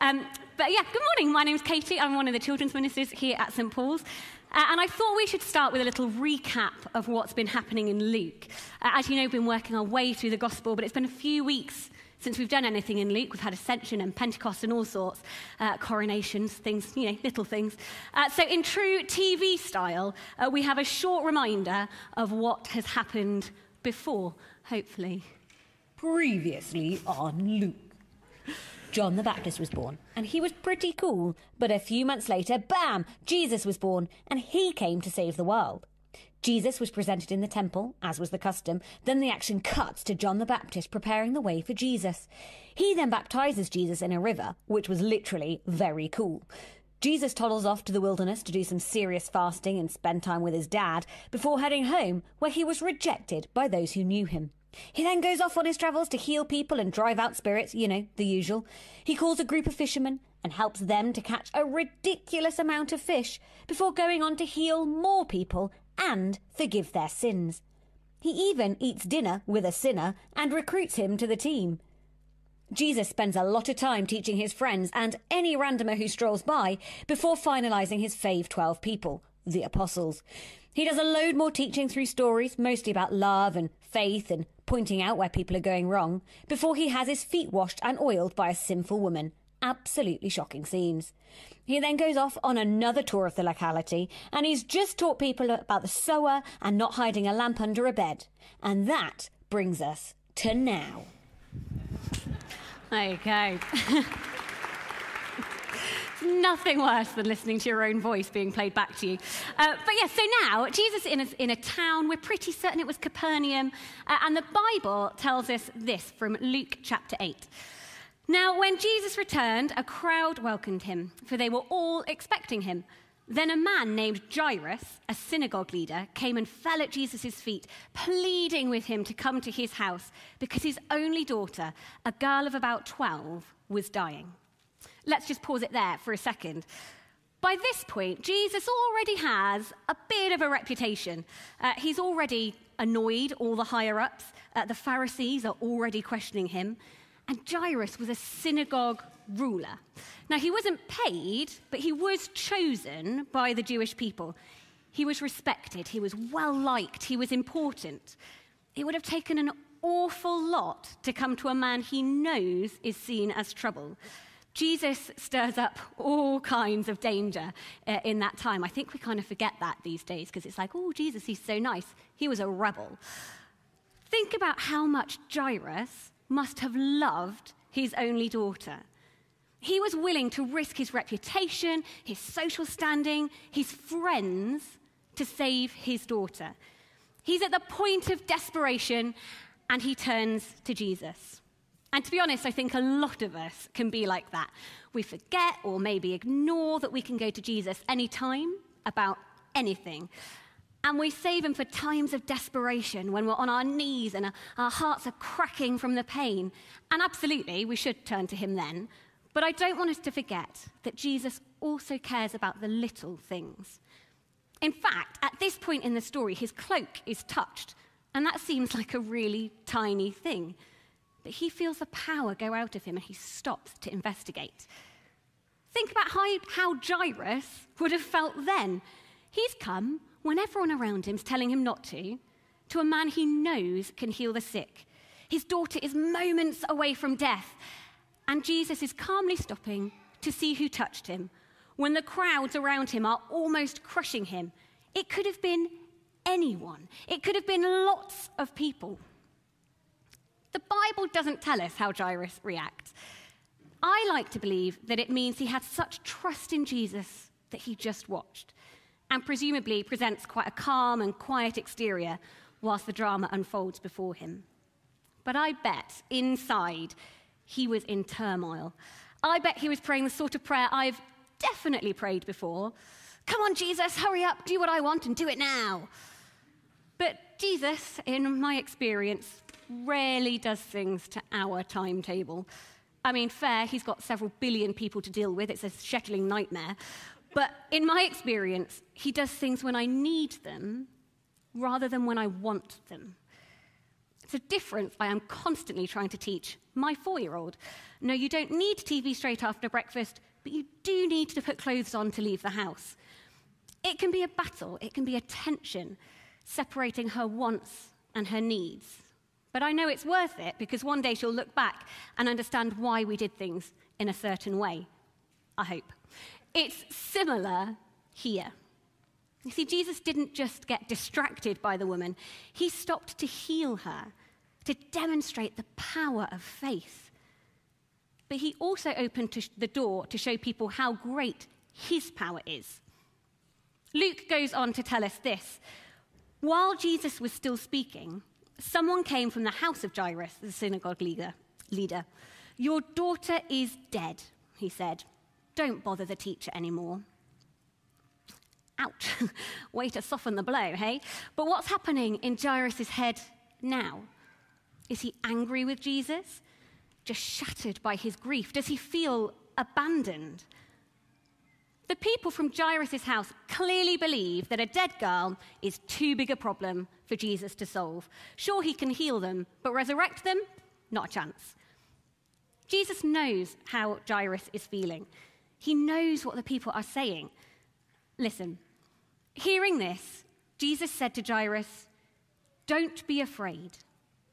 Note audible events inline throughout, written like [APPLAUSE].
Um, but yeah, good morning. My name's Katy. I'm one of the children's ministers here at St. Paul's. Uh, and I thought we should start with a little recap of what's been happening in Luke. Uh, as you know, we've been working our way through the gospel, but it's been a few weeks since we've done anything in Luke. We've had Ascension and Pentecost and all sorts, uh, coronations, things, you know, little things. Uh, so, in true TV style, uh, we have a short reminder of what has happened before, hopefully. Previously on Luke. John the Baptist was born, and he was pretty cool. But a few months later, bam, Jesus was born, and he came to save the world. Jesus was presented in the temple, as was the custom. Then the action cuts to John the Baptist preparing the way for Jesus. He then baptizes Jesus in a river, which was literally very cool. Jesus toddles off to the wilderness to do some serious fasting and spend time with his dad before heading home, where he was rejected by those who knew him. He then goes off on his travels to heal people and drive out spirits, you know, the usual. He calls a group of fishermen and helps them to catch a ridiculous amount of fish before going on to heal more people and forgive their sins. He even eats dinner with a sinner and recruits him to the team. Jesus spends a lot of time teaching his friends and any randomer who strolls by before finalising his fave 12 people, the apostles. He does a load more teaching through stories, mostly about love and faith and pointing out where people are going wrong, before he has his feet washed and oiled by a sinful woman. Absolutely shocking scenes. He then goes off on another tour of the locality, and he's just taught people about the sower and not hiding a lamp under a bed. And that brings us to now. Okay. [LAUGHS] nothing worse than listening to your own voice being played back to you. Uh, but yes, yeah, so now Jesus in a, in a town, we're pretty certain it was Capernaum, uh, and the Bible tells us this from Luke chapter 8. Now, when Jesus returned, a crowd welcomed him, for they were all expecting him. Then a man named Jairus, a synagogue leader, came and fell at Jesus' feet, pleading with him to come to his house because his only daughter, a girl of about 12, was dying. Let's just pause it there for a second. By this point, Jesus already has a bit of a reputation. Uh, he's already annoyed all the higher ups. Uh, the Pharisees are already questioning him. And Jairus was a synagogue ruler. Now, he wasn't paid, but he was chosen by the Jewish people. He was respected, he was well liked, he was important. It would have taken an awful lot to come to a man he knows is seen as trouble. Jesus stirs up all kinds of danger uh, in that time. I think we kind of forget that these days because it's like, oh, Jesus, he's so nice. He was a rebel. Think about how much Jairus must have loved his only daughter. He was willing to risk his reputation, his social standing, his friends to save his daughter. He's at the point of desperation and he turns to Jesus. And to be honest, I think a lot of us can be like that. We forget or maybe ignore that we can go to Jesus anytime about anything. And we save him for times of desperation when we're on our knees and our hearts are cracking from the pain. And absolutely, we should turn to him then. But I don't want us to forget that Jesus also cares about the little things. In fact, at this point in the story, his cloak is touched, and that seems like a really tiny thing. But he feels the power go out of him and he stops to investigate. Think about how, how Jairus would have felt then. He's come when everyone around him's telling him not to, to a man he knows can heal the sick. His daughter is moments away from death, and Jesus is calmly stopping to see who touched him when the crowds around him are almost crushing him. It could have been anyone, it could have been lots of people. The Bible doesn't tell us how Jairus reacts. I like to believe that it means he had such trust in Jesus that he just watched, and presumably presents quite a calm and quiet exterior whilst the drama unfolds before him. But I bet inside he was in turmoil. I bet he was praying the sort of prayer I've definitely prayed before Come on, Jesus, hurry up, do what I want and do it now. But Jesus, in my experience, rarely does things to our timetable. I mean, fair, he's got several billion people to deal with. It's a scheduling nightmare. But in my experience, he does things when I need them rather than when I want them. It's a difference I am constantly trying to teach my four year old. No, you don't need TV straight after breakfast, but you do need to put clothes on to leave the house. It can be a battle, it can be a tension, separating her wants and her needs. But I know it's worth it because one day she'll look back and understand why we did things in a certain way. I hope. It's similar here. You see, Jesus didn't just get distracted by the woman, he stopped to heal her, to demonstrate the power of faith. But he also opened the door to show people how great his power is. Luke goes on to tell us this. While Jesus was still speaking, someone came from the house of Jairus, the synagogue leader. Your daughter is dead, he said. Don't bother the teacher anymore. Ouch. [LAUGHS] Way to soften the blow, hey? But what's happening in Jairus' head now? Is he angry with Jesus? Just shattered by his grief? Does he feel abandoned? The people from Jairus' house clearly believe that a dead girl is too big a problem for Jesus to solve. Sure, he can heal them, but resurrect them? Not a chance. Jesus knows how Jairus is feeling. He knows what the people are saying. Listen, hearing this, Jesus said to Jairus, Don't be afraid,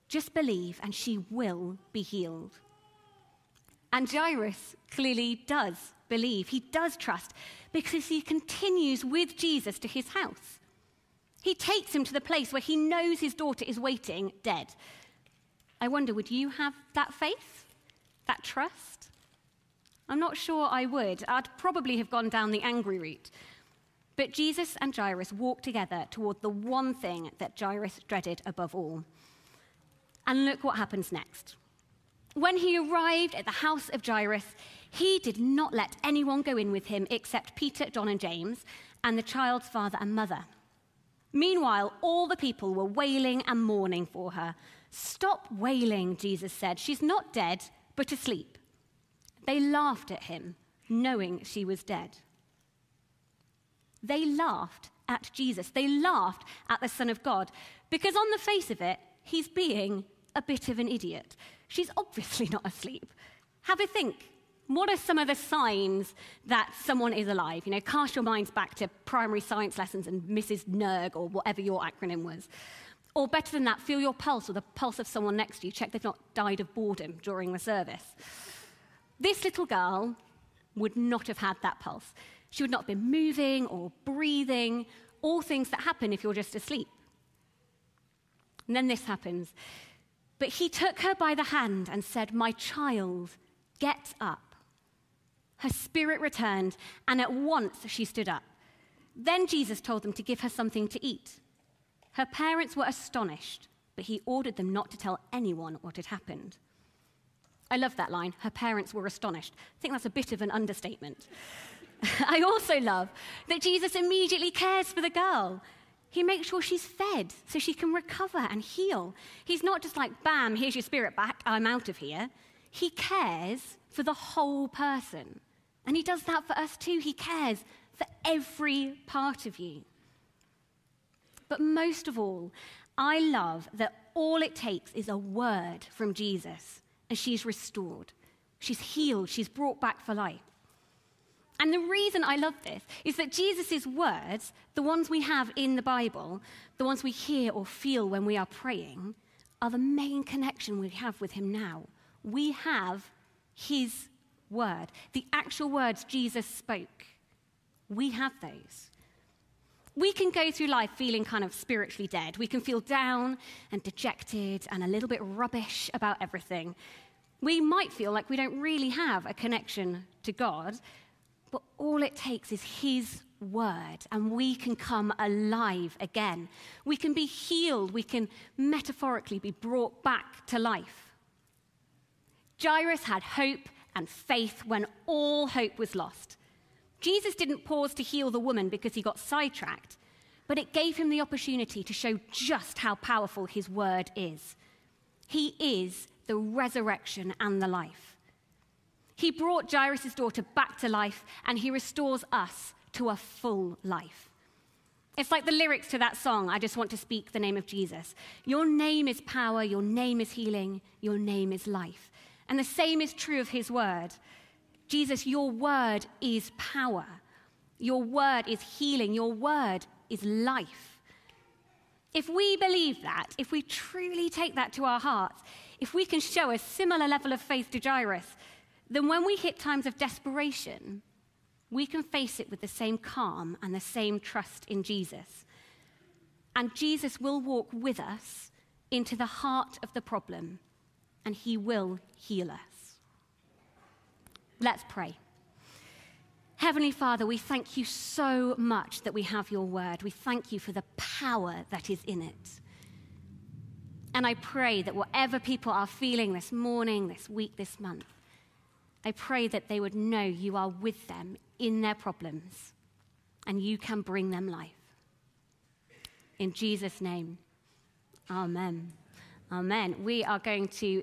just believe, and she will be healed. And Jairus clearly does believe. He does trust because he continues with Jesus to his house. He takes him to the place where he knows his daughter is waiting dead. I wonder, would you have that faith, that trust? I'm not sure I would. I'd probably have gone down the angry route. But Jesus and Jairus walk together toward the one thing that Jairus dreaded above all. And look what happens next. When he arrived at the house of Jairus, he did not let anyone go in with him except Peter, John, and James, and the child's father and mother. Meanwhile, all the people were wailing and mourning for her. Stop wailing, Jesus said. She's not dead, but asleep. They laughed at him, knowing she was dead. They laughed at Jesus. They laughed at the Son of God because, on the face of it, he's being a bit of an idiot. She's obviously not asleep. Have a think what are some of the signs that someone is alive? You know, cast your minds back to primary science lessons and Mrs. NERG or whatever your acronym was. Or better than that, feel your pulse or the pulse of someone next to you. Check they've not died of boredom during the service. This little girl would not have had that pulse. She would not have been moving or breathing, all things that happen if you're just asleep. And then this happens. But he took her by the hand and said, My child, get up. Her spirit returned, and at once she stood up. Then Jesus told them to give her something to eat. Her parents were astonished, but he ordered them not to tell anyone what had happened. I love that line. Her parents were astonished. I think that's a bit of an understatement. [LAUGHS] I also love that Jesus immediately cares for the girl. He makes sure she's fed so she can recover and heal. He's not just like, bam, here's your spirit back, I'm out of here. He cares for the whole person. And He does that for us too. He cares for every part of you. But most of all, I love that all it takes is a word from Jesus, and she's restored. She's healed. She's brought back for life. And the reason I love this is that Jesus' words, the ones we have in the Bible, the ones we hear or feel when we are praying, are the main connection we have with Him now. We have His word, the actual words Jesus spoke. We have those. We can go through life feeling kind of spiritually dead. We can feel down and dejected and a little bit rubbish about everything. We might feel like we don't really have a connection to God, but all it takes is His word, and we can come alive again. We can be healed. We can metaphorically be brought back to life. Jairus had hope and faith when all hope was lost. Jesus didn't pause to heal the woman because he got sidetracked, but it gave him the opportunity to show just how powerful his word is. He is the resurrection and the life. He brought Jairus' daughter back to life, and he restores us to a full life. It's like the lyrics to that song, I just want to speak the name of Jesus. Your name is power, your name is healing, your name is life. And the same is true of his word. Jesus, your word is power. Your word is healing. Your word is life. If we believe that, if we truly take that to our hearts, if we can show a similar level of faith to Jairus, then when we hit times of desperation, we can face it with the same calm and the same trust in Jesus. And Jesus will walk with us into the heart of the problem, and he will heal us. Let's pray. Heavenly Father, we thank you so much that we have your word. We thank you for the power that is in it. And I pray that whatever people are feeling this morning, this week, this month, I pray that they would know you are with them in their problems and you can bring them life. In Jesus' name, amen. Amen. We are going to